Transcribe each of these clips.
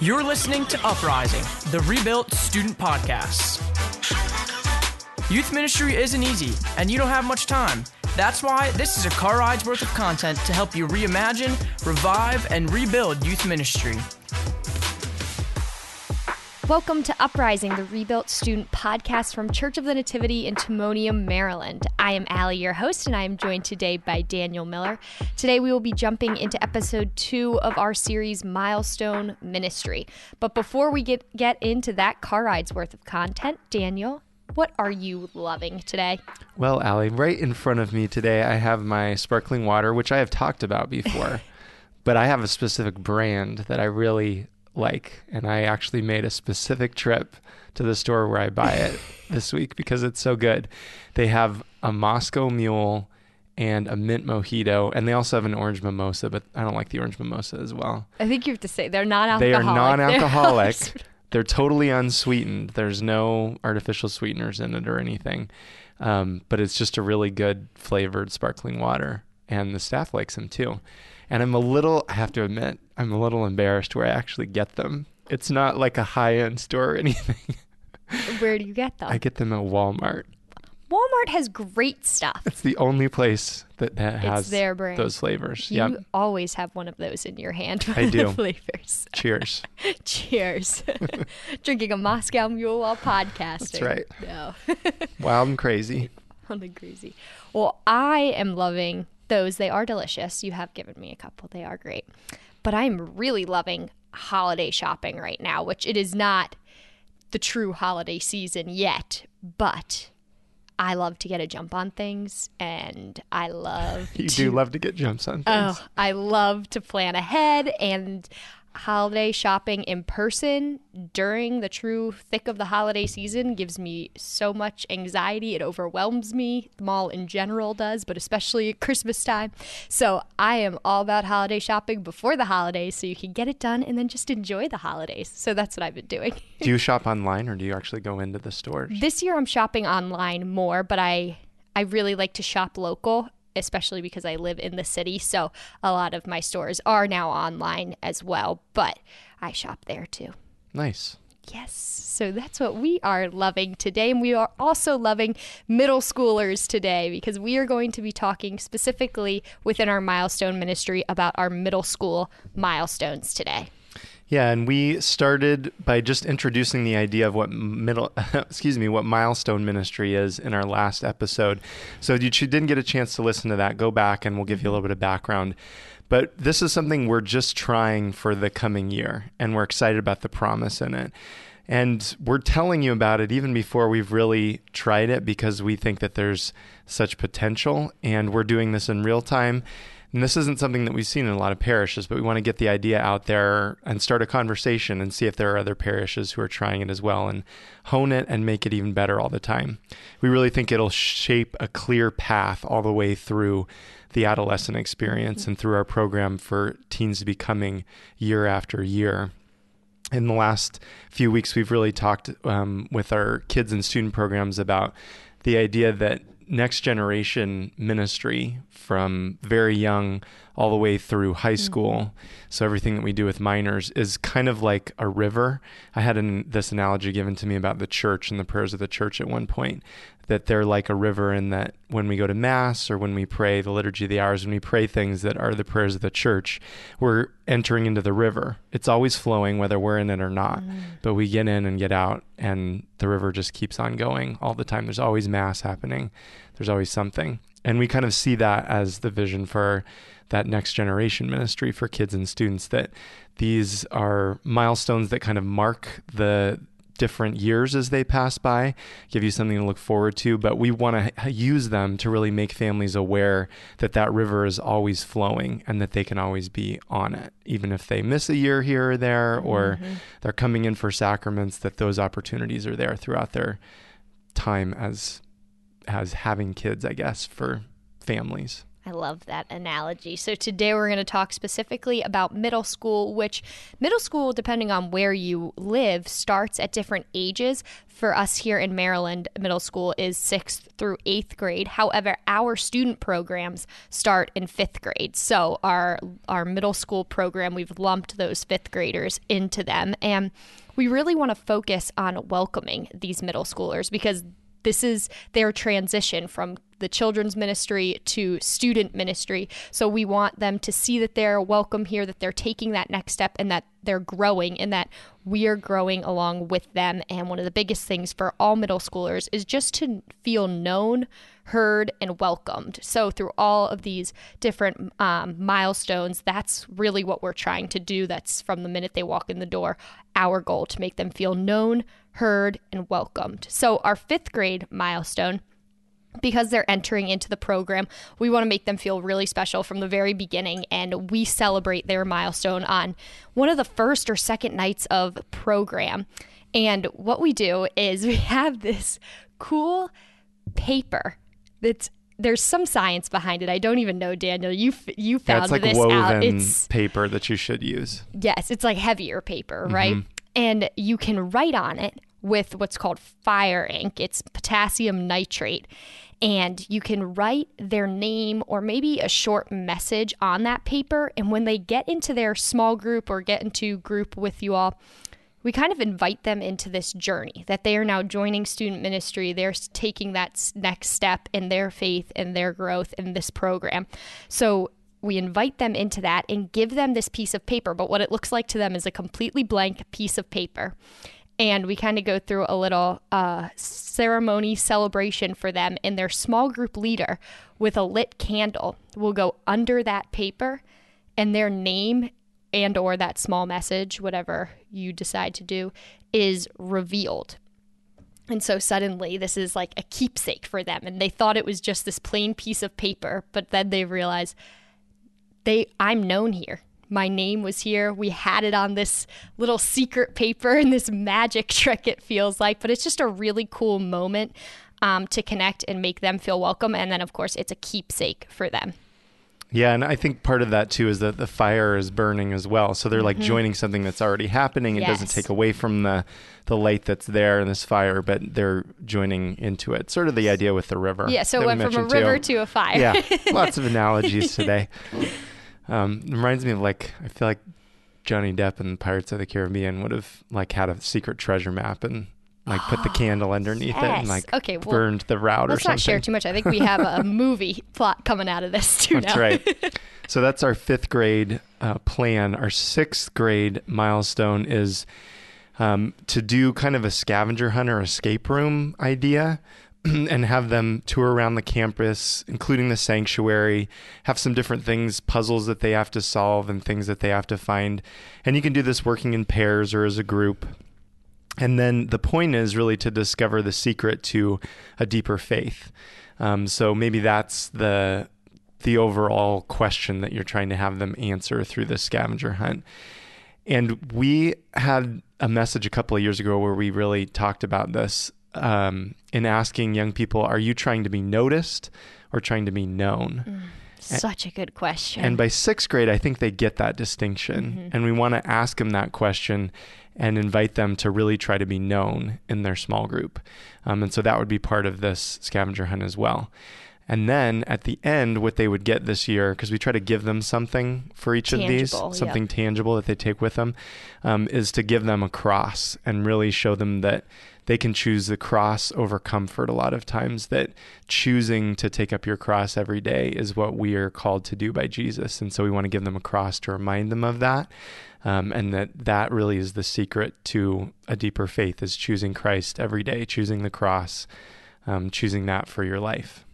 You're listening to Uprising, the Rebuilt Student Podcast. Youth ministry isn't easy, and you don't have much time. That's why this is a car ride's worth of content to help you reimagine, revive, and rebuild youth ministry. Welcome to Uprising, the Rebuilt Student Podcast from Church of the Nativity in Timonium, Maryland. I am Allie, your host, and I am joined today by Daniel Miller. Today we will be jumping into episode two of our series Milestone Ministry. But before we get, get into that car ride's worth of content, Daniel, what are you loving today? Well, Allie, right in front of me today, I have my sparkling water, which I have talked about before, but I have a specific brand that I really like. And I actually made a specific trip to the store where I buy it this week because it's so good. They have a Moscow Mule and a mint mojito, and they also have an orange mimosa, but I don't like the orange mimosa as well. I think you have to say they're non-alcoholic. They are non-alcoholic. They're, they're totally unsweetened. There's no artificial sweeteners in it or anything, um, but it's just a really good flavored sparkling water, and the staff likes them too. And I'm a little, I have to admit, I'm a little embarrassed where I actually get them. It's not like a high end store or anything. Where do you get them? I get them at Walmart. Walmart has great stuff. It's the only place that, that has their brand. those flavors. You Yep. always have one of those in your hand. I one of the do. flavors. Cheers. Cheers. Drinking a Moscow Mule while podcasting. That's right. No. Wild and crazy. on the crazy. Well, I am loving those. They are delicious. You have given me a couple. They are great. But I'm really loving holiday shopping right now, which it is not the true holiday season yet, but I love to get a jump on things and I love You to do love to get jumps on things. Oh, I love to plan ahead and holiday shopping in person during the true thick of the holiday season gives me so much anxiety. It overwhelms me. The mall in general does, but especially at Christmas time. So I am all about holiday shopping before the holidays so you can get it done and then just enjoy the holidays. So that's what I've been doing. Do you shop online or do you actually go into the stores? This year I'm shopping online more, but I I really like to shop local, especially because I live in the city. So a lot of my stores are now online as well, but I shop there too. Nice. Yes. So that's what we are loving today. And we are also loving middle schoolers today because we are going to be talking specifically within our milestone ministry about our middle school milestones today. Yeah, and we started by just introducing the idea of what middle, excuse me, what milestone ministry is in our last episode. So if you didn't get a chance to listen to that, go back and we'll give you a little bit of background. But this is something we're just trying for the coming year, and we're excited about the promise in it. And we're telling you about it even before we've really tried it because we think that there's such potential, and we're doing this in real time. And this isn't something that we've seen in a lot of parishes, but we want to get the idea out there and start a conversation and see if there are other parishes who are trying it as well and hone it and make it even better all the time. We really think it'll shape a clear path all the way through the adolescent experience and through our program for teens to be coming year after year in the last few weeks, we've really talked um, with our kids and student programs about the idea that next generation ministry from very young all the way through high mm. school. So everything that we do with minors is kind of like a river. I had an, this analogy given to me about the church and the prayers of the church at one point that they're like a river in that when we go to mass or when we pray the liturgy of the hours when we pray things that are the prayers of the church we're entering into the river. It's always flowing whether we're in it or not mm. but we get in and get out and the river just keeps on going all the time. There's always mass happening. There's always something and we kind of see that as the vision for that next generation ministry for kids and students that these are milestones that kind of mark the different years as they pass by, give you something to look forward to. But we want to use them to really make families aware that that river is always flowing and that they can always be on it, even if they miss a year here or there, or mm-hmm. they're coming in for sacraments. That those opportunities are there throughout their time as as having kids, I guess, for families. I love that analogy. So, today we're going to talk specifically about middle school, which middle school, depending on where you live, starts at different ages. For us here in Maryland, middle school is sixth through eighth grade. However, our student programs start in fifth grade. So, our, our middle school program, we've lumped those fifth graders into them. And we really want to focus on welcoming these middle schoolers because this is their transition from the children's ministry to student ministry. So we want them to see that they're welcome here, that they're taking that next step, and that they're growing, and that we are growing along with them. And one of the biggest things for all middle schoolers is just to feel known, heard, and welcomed. So through all of these different um, milestones, that's really what we're trying to do. That's from the minute they walk in the door, our goal to make them feel known, heard, and welcomed. So our fifth grade milestone because they're entering into the program, we want to make them feel really special from the very beginning. And we celebrate their milestone on one of the first or second nights of program. And what we do is we have this cool paper that's there's some science behind it. I don't even know, Daniel. You you found yeah, it's like this woven out. It's paper that you should use. yes, it's like heavier paper, mm-hmm. right? And you can write on it with what's called fire ink. It's potassium nitrate. And you can write their name or maybe a short message on that paper. And when they get into their small group or get into group with you all, we kind of invite them into this journey that they are now joining student ministry. They're taking that next step in their faith and their growth in this program. So we invite them into that and give them this piece of paper. But what it looks like to them is a completely blank piece of paper. And we kind of go through a little uh, ceremony celebration for them. And their small group leader with a lit candle will go under that paper and their name and or that small message whatever you decide to do is revealed and so suddenly this is like a keepsake for them and they thought it was just this plain piece of paper but then they realize they I'm known here my name was here we had it on this little secret paper and this magic trick it feels like but it's just a really cool moment um, to connect and make them feel welcome and then of course it's a keepsake for them Yeah, and I think part of that too is that the fire is burning as well. So they're like joining something that's already happening. It doesn't take away from the the light that's there in this fire, but they're joining into it. Sort of the idea with the river. yeah so it we went from a mentioned, too. river to a fire yeah, lots of analogies today. Um, it reminds me of like I feel like Johnny Depp and Pirates of the Caribbean would have like had a secret treasure map and like put the candle underneath it and like Okay, well, burned the route or something. Let's not share too much. I think we have a movie plot coming out of this too That's now. right. So that's our fifth grade uh, plan. Our sixth grade milestone is um, to do kind of a scavenger hunt or escape room idea and have them tour around the campus, including the sanctuary, have some different things, puzzles that they have to solve and things that they have to find. And you can do this working in pairs or as a group. And then the point is really to discover the secret to a deeper faith. Um, so maybe that's the the overall question that you're trying to have them answer through this scavenger hunt. And we had a message a couple of years ago where we really talked about this um, in asking young people, are you trying to be noticed or trying to be known? Such a good question. And by sixth grade, I think they get that distinction. Mm-hmm. And we want to ask them that question and invite them to really try to be known in their small group. Um, and so that would be part of this scavenger hunt as well. And then at the end, what they would get this year, because we try to give them something for each of these, Tangible, yep. something tangible that they take with them, um, is to give them a cross and really show them that they can choose the cross over comfort a lot of times, that choosing to take up your cross every day is what we are called to do by Jesus. And so we want to give them a cross to remind them of that. Um, and that that really is the secret to a deeper faith is choosing Christ every day, choosing the cross, um, choosing that for your life.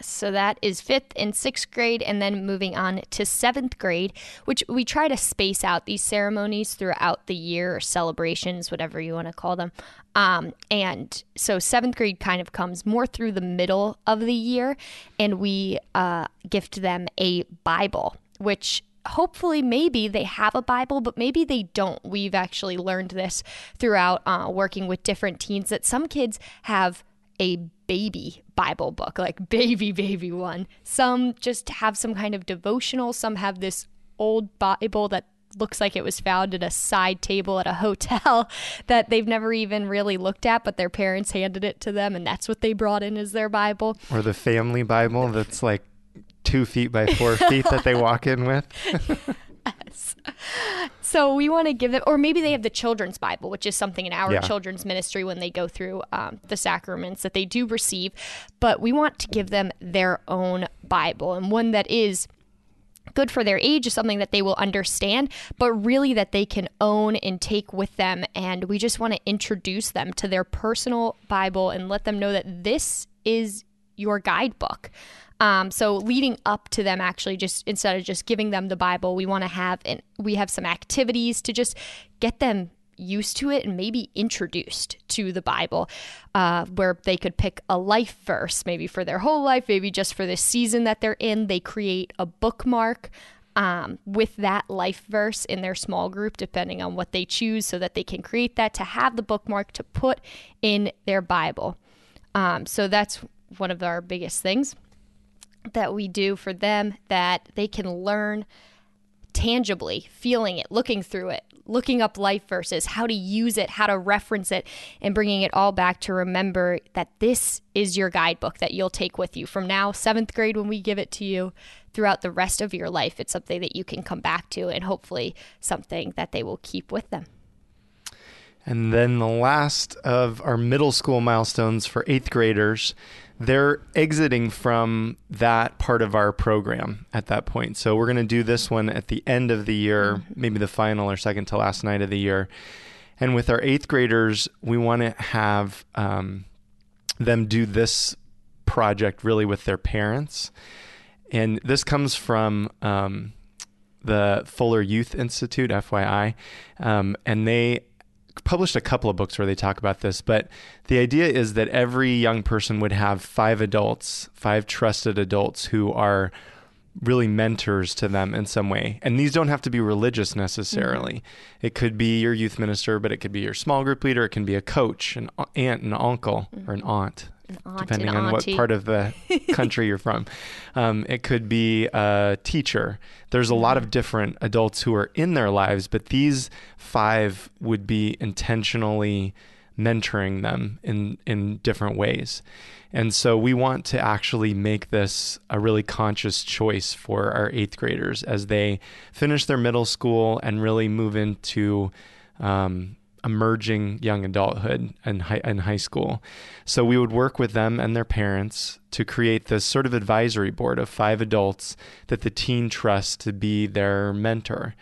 So that is fifth and sixth grade, and then moving on to seventh grade, which we try to space out these ceremonies throughout the year or celebrations, whatever you want to call them. Um, and so seventh grade kind of comes more through the middle of the year, and we uh, gift them a Bible, which hopefully maybe they have a bible but maybe they don't we've actually learned this throughout uh, working with different teens that some kids have a baby Bible book, like baby, baby one. Some just have some kind of devotional. Some have this old Bible that looks like it was found at a side table at a hotel that they've never even really looked at, but their parents handed it to them, and that's what they brought in as their Bible. Or the family Bible that's like two feet by four feet that they walk in with. Yes. So we want to give them, or maybe they have the children's Bible, which is something in our Yeah. children's ministry when they go through um, the sacraments that they do receive. But we want to give them their own Bible and one that is good for their age, is something that they will understand, but really that they can own and take with them. And we just want to introduce them to their personal Bible and let them know that this is your guidebook. Um, so leading up to them actually just instead of just giving them the Bible, we want to have and we have some activities to just get them used to it and maybe introduced to the Bible, uh, where they could pick a life verse, maybe for their whole life, maybe just for the season that they're in. They create a bookmark um, with that life verse in their small group, depending on what they choose, so that they can create that to have the bookmark to put in their Bible. Um, so that's one of our biggest things that we do for them that they can learn tangibly, feeling it, looking through it, looking up life verses, how to use it, how to reference it, and bringing it all back to remember that this is your guidebook that you'll take with you from now, seventh grade, when we give it to you, throughout the rest of your life. It's something that you can come back to and hopefully something that they will keep with them. And then the last of our middle school milestones for eighth graders, they're exiting from that part of our program at that point. So we're going to do this one at the end of the year, maybe the final or second to last night of the year. And with our eighth graders, we want to have um, them do this project really with their parents. And this comes from um, the Fuller Youth Institute, FYI. Um, and they published a couple of books where they talk about this, but the idea is that every young person would have five adults, five trusted adults who are really mentors to them in some way. And these don't have to be religious necessarily. Mm-hmm. It could be your youth minister, but it could be your small group leader, it can be a coach, an aunt, an uncle, mm-hmm. or an aunt. Aunt, Depending on what part of the country you're from, um, it could be a teacher. There's a lot of different adults who are in their lives, but these five would be intentionally mentoring them in in different ways. And so we want to actually make this a really conscious choice for our eighth graders as they finish their middle school and really move into um, emerging young adulthood and high, and high school. So we would work with them and their parents to create this sort of advisory board of five adults that the teen trusts to be their mentor.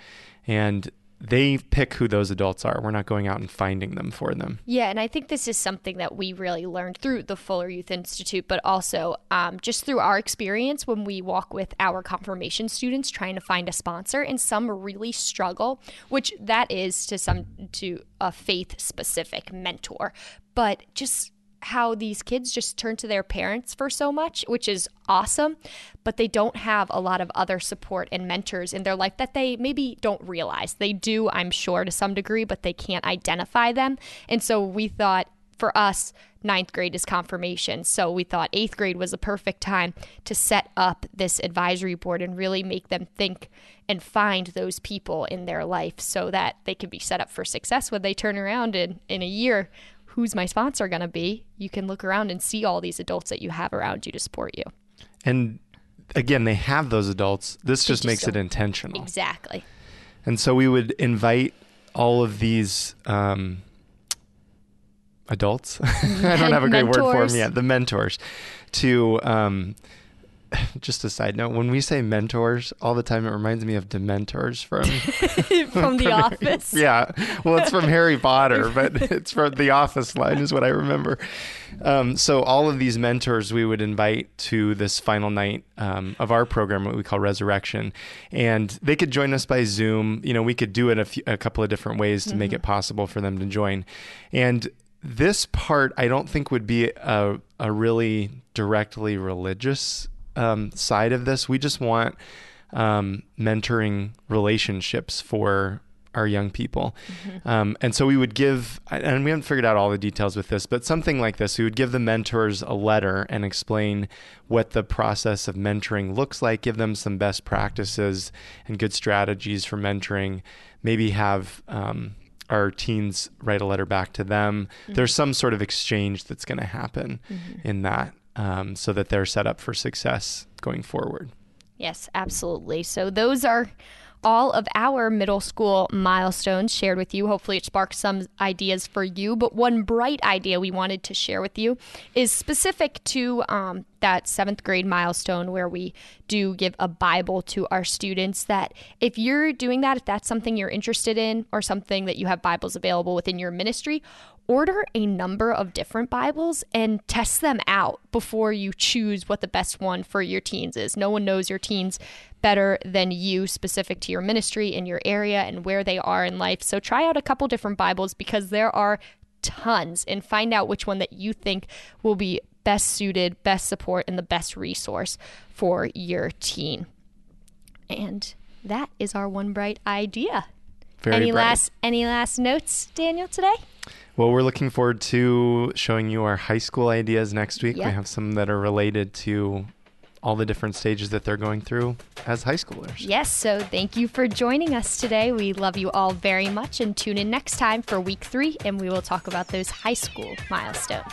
And they pick who those adults are. We're not going out and finding them for them. Yeah, and I think this is something that we really learned through the Fuller Youth Institute, but also um, just through our experience when we walk with our confirmation students trying to find a sponsor, and some really struggle, which that is to some to a faith specific mentor, but just how these kids just turn to their parents for so much, which is awesome, but they don't have a lot of other support and mentors in their life that they maybe don't realize. They do, I'm sure, to some degree, but they can't identify them. And so we thought for us, ninth grade is confirmation. So we thought eighth grade was a perfect time to set up this advisory board and really make them think and find those people in their life so that they can be set up for success when they turn around in, in a year who's my sponsor going to be, you can look around and see all these adults that you have around you to support you. And again, they have those adults. This just just makes it intentional. Exactly. And so we would invite all of these um, adults. I don't have a great word for Mentors. them yet. The mentors to. Um, just a side note: when we say mentors, all the time it reminds me of Dementors from From the office. yeah. Well, it's from Harry Potter, but it's from the Office line, is what I remember. Um, so, all of these mentors we would invite to this final night um, of our program, what we call Resurrection. And they could join us by Zoom. You know, we could do it a, few, a couple of different ways to make it possible for them to join. And this part, I don't think would be a, a really directly religious um, side of this. We just want um, mentoring relationships for our young people. Um, and so we would give, and we haven't figured out all the details with this, but something like this, we would give the mentors a letter and explain what the process of mentoring looks like, give them some best practices and good strategies for mentoring, maybe have um, our teens write a letter back to them. There's some sort of exchange that's going to happen in that um, so that they're set up for success going forward. Yes, absolutely. So those are all of our middle school milestones shared with you. Hopefully, it sparked some ideas for you. But one bright idea we wanted to share with you is specific to um, that seventh grade milestone where we do give a Bible to our students. That if you're doing that, if that's something you're interested in or something that you have Bibles available within your ministry, order a number of different Bibles and test them out before you choose what the best one for your teens is. No one knows your teens better than you, specific to your ministry in your area and where they are in life. So try out a couple different Bibles because there are tons and find out which one that you think will be best suited, best support, and the best resource for your teen. And that is our one bright idea. Very any bright. last any last notes, Daniel, today? Well, we're looking forward to showing you our high school ideas next week. Yeah. We have some that are related to all the different stages that they're going through as high schoolers. Yes, so thank you for joining us today. We love you all very much and tune in next time for week three, and we will talk about those high school milestones.